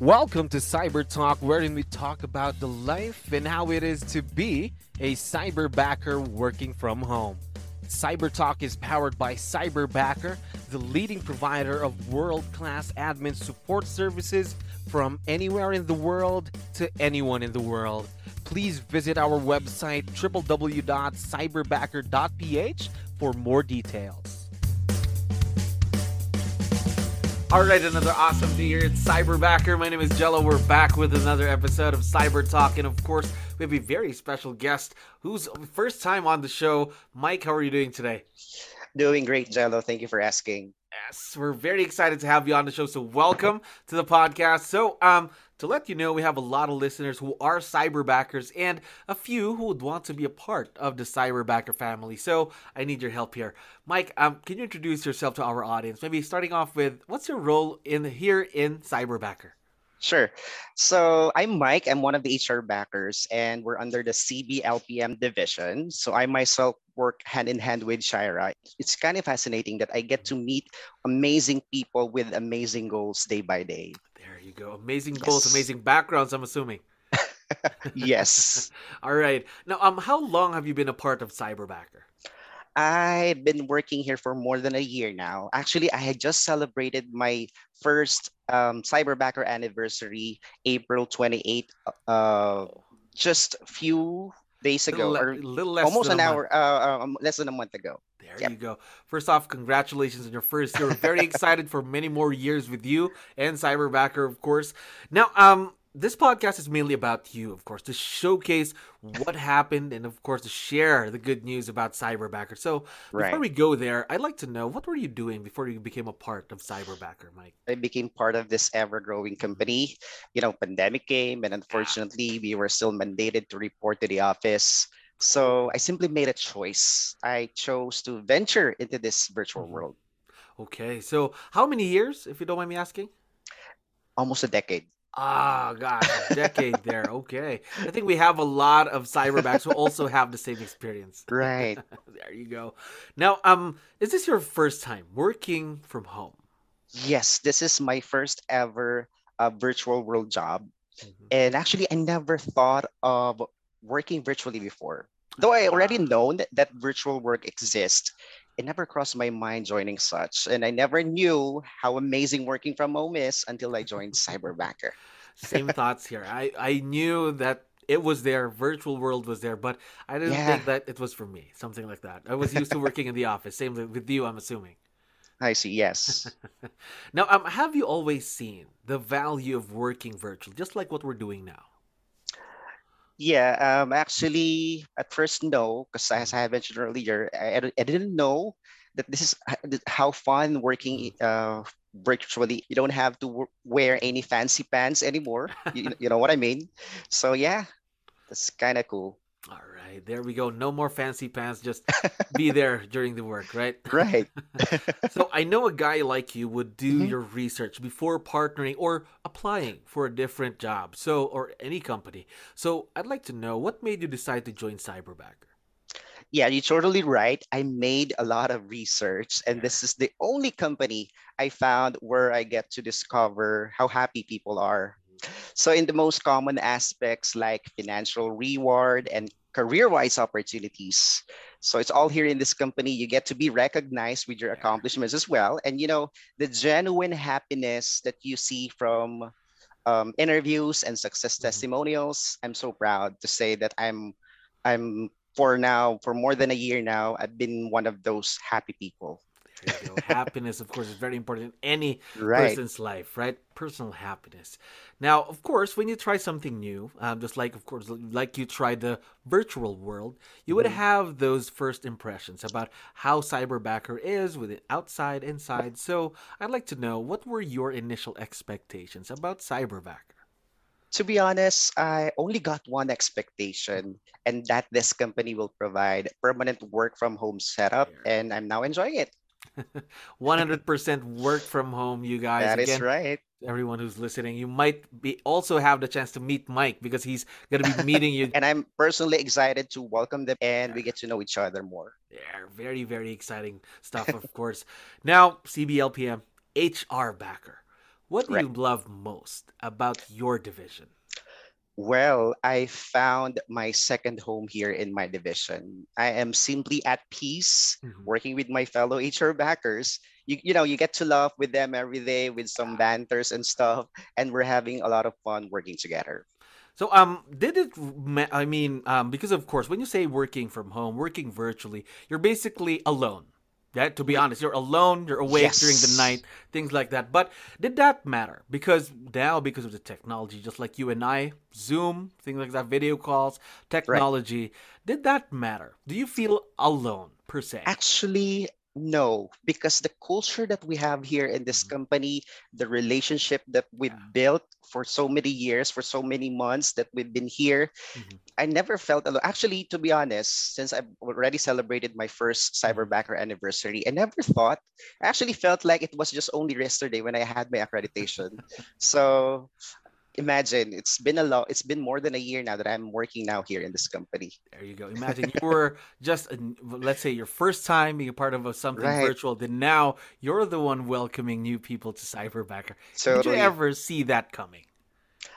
Welcome to Cyber Talk, wherein we talk about the life and how it is to be a cyberbacker working from home. Cyber Talk is powered by Cyberbacker, the leading provider of world class admin support services from anywhere in the world to anyone in the world. Please visit our website www.cyberbacker.ph for more details. All right, another awesome day here at Cyberbacker. My name is Jello. We're back with another episode of Cyber Talk, and of course, we have a very special guest who's first time on the show. Mike, how are you doing today? Doing great, Jello. Thank you for asking. Yes, we're very excited to have you on the show. So, welcome to the podcast. So, um, to let you know, we have a lot of listeners who are cyberbackers and a few who would want to be a part of the cyberbacker family. So I need your help here. Mike, um, can you introduce yourself to our audience? Maybe starting off with what's your role in here in cyberbacker? Sure. So I'm Mike. I'm one of the HR backers, and we're under the CBLPM division. So I myself work hand in hand with Shira. It's kind of fascinating that I get to meet amazing people with amazing goals day by day. You go. Amazing goals, amazing backgrounds, I'm assuming. yes. All right. Now, um, how long have you been a part of Cyberbacker? I've been working here for more than a year now. Actually, I had just celebrated my first um, Cyberbacker anniversary, April 28th, uh, just a few days ago, little, or little less almost an hour, uh, um, less than a month ago. There yep. you go. First off, congratulations on your first year. Very excited for many more years with you and Cyberbacker, of course. Now, um, this podcast is mainly about you, of course, to showcase what happened and, of course, to share the good news about Cyberbacker. So, before right. we go there, I'd like to know what were you doing before you became a part of Cyberbacker, Mike? I became part of this ever-growing company. You know, pandemic came, and unfortunately, we were still mandated to report to the office. So I simply made a choice. I chose to venture into this virtual mm-hmm. world. Okay, so how many years, if you don't mind me asking? Almost a decade. Ah, God, a decade there. Okay. I think we have a lot of cyberbacks who also have the same experience. Right. there you go. Now, um, is this your first time working from home? Yes, this is my first ever uh, virtual world job. Mm-hmm. And actually, I never thought of working virtually before. Though I already known that, that virtual work exists, it never crossed my mind joining such. And I never knew how amazing working from home is until I joined Cyberbacker. Same thoughts here. I, I knew that it was there, virtual world was there, but I didn't yeah. think that it was for me, something like that. I was used to working in the office. Same with you, I'm assuming. I see, yes. now, um, have you always seen the value of working virtual, just like what we're doing now? Yeah, um, actually, at first, no, because as I mentioned earlier, I, I didn't know that this is how fun working uh, virtually. You don't have to wear any fancy pants anymore. you, you know what I mean? So yeah, that's kind of cool. Right, there we go. No more fancy pants. Just be there during the work, right? Right. so I know a guy like you would do mm-hmm. your research before partnering or applying for a different job. So or any company. So I'd like to know what made you decide to join Cyberbacker. Yeah, you're totally right. I made a lot of research, and this is the only company I found where I get to discover how happy people are so in the most common aspects like financial reward and career-wise opportunities. So it's all here in this company. You get to be recognized with your accomplishments as well. And you know, the genuine happiness that you see from um, interviews and success mm-hmm. testimonials. I'm so proud to say that I'm I'm for now, for more than a year now, I've been one of those happy people. Happiness, of course, is very important in any right. person's life, right? Personal happiness. Now, of course, when you try something new, um, just like, of course, like you tried the virtual world, you would mm-hmm. have those first impressions about how Cyberbacker is with it outside, inside. So, I'd like to know what were your initial expectations about Cyberbacker? To be honest, I only got one expectation, and that this company will provide permanent work from home setup, and I'm now enjoying it. 100% work from home, you guys. That Again, is right. Everyone who's listening, you might be also have the chance to meet Mike because he's going to be meeting you. and I'm personally excited to welcome them and we get to know each other more. Yeah, very, very exciting stuff, of course. Now, CBLPM, HR backer. What do right. you love most about your division? Well, I found my second home here in my division. I am simply at peace mm-hmm. working with my fellow HR backers. You, you know, you get to laugh with them every day with some banters and stuff, and we're having a lot of fun working together. So, um, did it? I mean, um, because of course, when you say working from home, working virtually, you're basically alone yeah, to be honest, you're alone, you're awake yes. during the night, things like that. But did that matter? Because now, because of the technology, just like you and I, Zoom, things like that, video calls, technology, right. did that matter? Do you feel alone per se? Actually, no, because the culture that we have here in this mm-hmm. company, the relationship that we built for so many years, for so many months that we've been here, mm-hmm. I never felt alone. Actually, to be honest, since I've already celebrated my first mm-hmm. Cyberbacker anniversary, I never thought, I actually felt like it was just only yesterday when I had my accreditation. so imagine it's been a lot it's been more than a year now that i'm working now here in this company. There you go. Imagine you were just let's say your first time being a part of a, something right. virtual then now you're the one welcoming new people to cyberbacker. Totally. did you ever see that coming?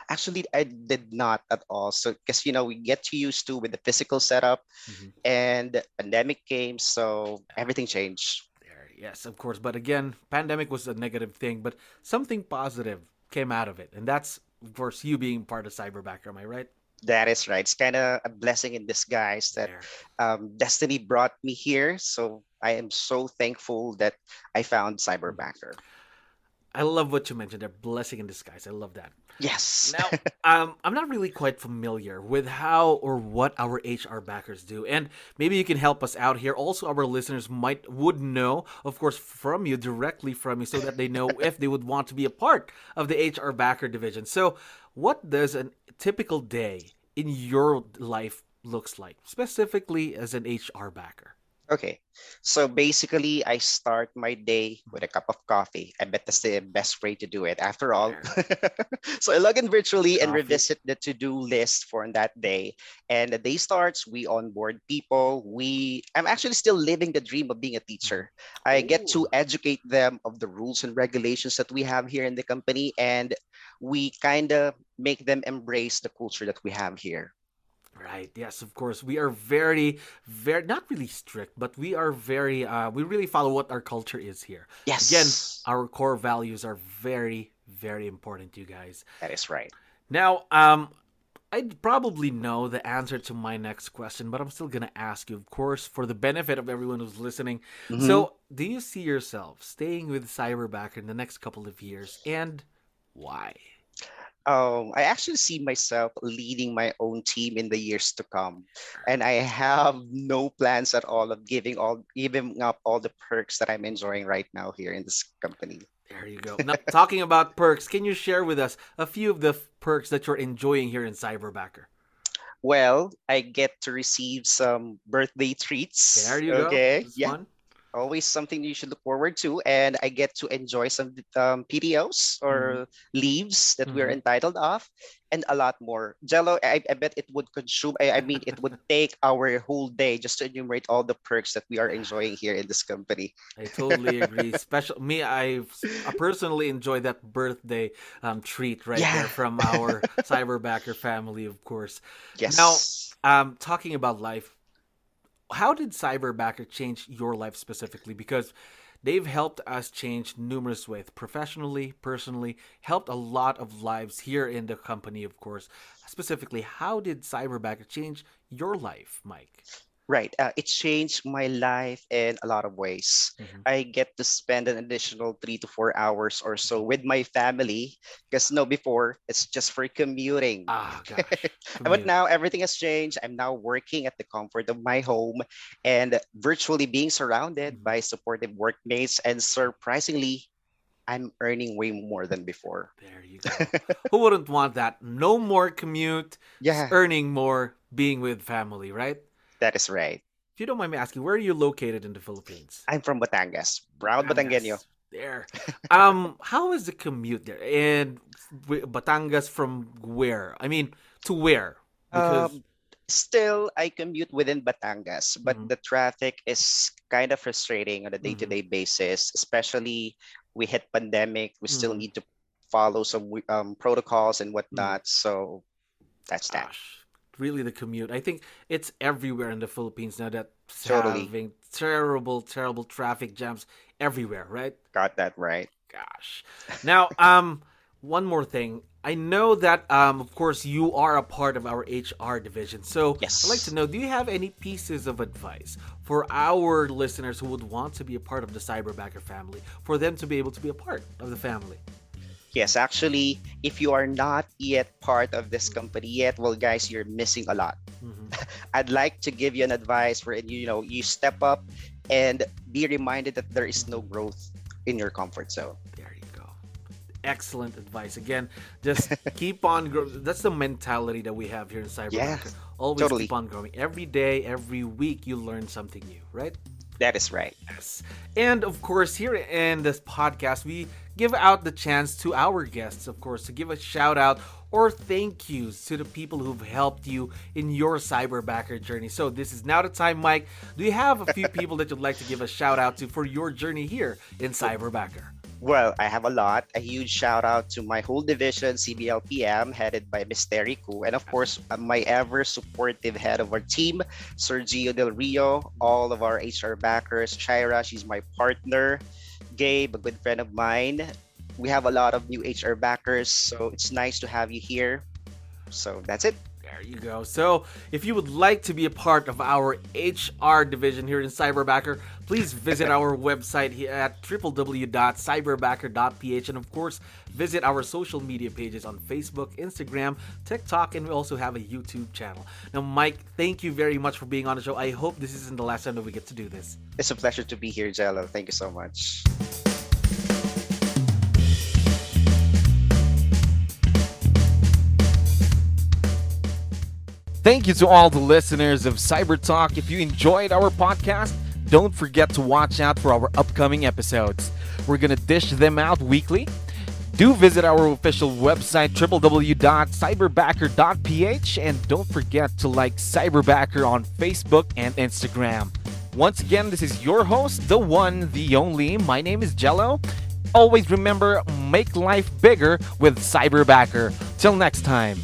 Actually i did not at all. So because you know we get used to with the physical setup mm-hmm. and pandemic came so everything changed. There yes of course. But again pandemic was a negative thing but something positive came out of it and that's of course, you being part of Cyberbacker, am I right? That is right. It's kind of a blessing in disguise that um, Destiny brought me here. So I am so thankful that I found Cyberbacker. I love what you mentioned there. Blessing in disguise. I love that. Yes. now, um, I'm not really quite familiar with how or what our HR backers do, and maybe you can help us out here. Also, our listeners might would know, of course, from you directly from you, so that they know if they would want to be a part of the HR backer division. So, what does a typical day in your life looks like, specifically as an HR backer? Okay, so basically, I start my day with a cup of coffee. I bet that's the best way to do it. After all, so I log in virtually coffee. and revisit the to-do list for that day. And the day starts. We onboard people. We I'm actually still living the dream of being a teacher. I Ooh. get to educate them of the rules and regulations that we have here in the company, and we kind of make them embrace the culture that we have here. Right. Yes, of course. We are very, very not really strict, but we are very. Uh, we really follow what our culture is here. Yes. Again, our core values are very, very important, to you guys. That is right. Now, um, I probably know the answer to my next question, but I'm still gonna ask you, of course, for the benefit of everyone who's listening. Mm-hmm. So, do you see yourself staying with Cyberbacker in the next couple of years, and why? Um, I actually see myself leading my own team in the years to come, and I have no plans at all of giving all giving up all the perks that I'm enjoying right now here in this company. There you go. Now, talking about perks, can you share with us a few of the perks that you're enjoying here in Cyberbacker? Well, I get to receive some birthday treats. There you okay. go. Okay, yeah. Fun always something you should look forward to and i get to enjoy some um, ptos or mm-hmm. leaves that mm-hmm. we're entitled of and a lot more jello I, I bet it would consume I, I, mean it would take our whole day just to enumerate all the perks that we are enjoying here in this company i totally agree special me i I personally enjoy that birthday um, treat right yeah. there from our cyberbacker family of course yes now um, talking about life how did Cyberbacker change your life specifically? Because they've helped us change numerous ways, professionally, personally, helped a lot of lives here in the company, of course. Specifically, how did Cyberbacker change your life, Mike? Right. Uh, it changed my life in a lot of ways. Mm-hmm. I get to spend an additional three to four hours or so with my family because no, before it's just for commuting. Gosh. but now everything has changed. I'm now working at the comfort of my home and virtually being surrounded mm-hmm. by supportive workmates. And surprisingly, I'm earning way more than before. There you go. Who wouldn't want that? No more commute. Yeah. Earning more, being with family, right? That is right. If you don't mind me asking, where are you located in the Philippines? I'm from Batangas. Proud Batangueño. There. um, how is the commute there? And Batangas from where? I mean, to where? Because um, still I commute within Batangas, but mm-hmm. the traffic is kind of frustrating on a day-to-day mm-hmm. basis, especially we hit pandemic, we mm-hmm. still need to follow some um, protocols and whatnot. Mm. So that's that. Gosh, really, the commute. I think it's everywhere in the Philippines now that totally. having terrible, terrible traffic jams everywhere. Right? Got that right. Gosh. Now, um, one more thing. I know that, um, of course, you are a part of our HR division. So yes. I'd like to know do you have any pieces of advice for our listeners who would want to be a part of the Cyberbacker family, for them to be able to be a part of the family? Yes, actually, if you are not yet part of this company yet, well, guys, you're missing a lot. Mm-hmm. I'd like to give you an advice where you know you step up and be reminded that there is no growth in your comfort zone There you go. excellent advice. Again, just keep on growing. That's the mentality that we have here in Cyber. Yeah, Always totally. keep on growing. Every day, every week, you learn something new, right? That is right. Yes. And of course, here in this podcast, we give out the chance to our guests, of course, to give a shout out or thank yous to the people who've helped you in your cyberbacker journey. So this is now the time, Mike. Do you have a few people that you'd like to give a shout out to for your journey here in cyberbacker? Well, I have a lot. A huge shout out to my whole division, CBLPM, headed by. Ku, and of course, uh, my ever supportive head of our team, Sergio Del Rio, all of our HR backers, Shaira, she's my partner, Gabe, a good friend of mine. We have a lot of new HR backers, so it's nice to have you here. So that's it. There you go. So, if you would like to be a part of our HR division here in Cyberbacker, please visit our website at www.cyberbacker.ph and of course, visit our social media pages on Facebook, Instagram, TikTok, and we also have a YouTube channel. Now, Mike, thank you very much for being on the show. I hope this isn't the last time that we get to do this. It's a pleasure to be here, Jello. Thank you so much. Thank you to all the listeners of Cyber Talk. If you enjoyed our podcast, don't forget to watch out for our upcoming episodes. We're going to dish them out weekly. Do visit our official website, www.cyberbacker.ph, and don't forget to like Cyberbacker on Facebook and Instagram. Once again, this is your host, the one, the only. My name is Jello. Always remember, make life bigger with Cyberbacker. Till next time.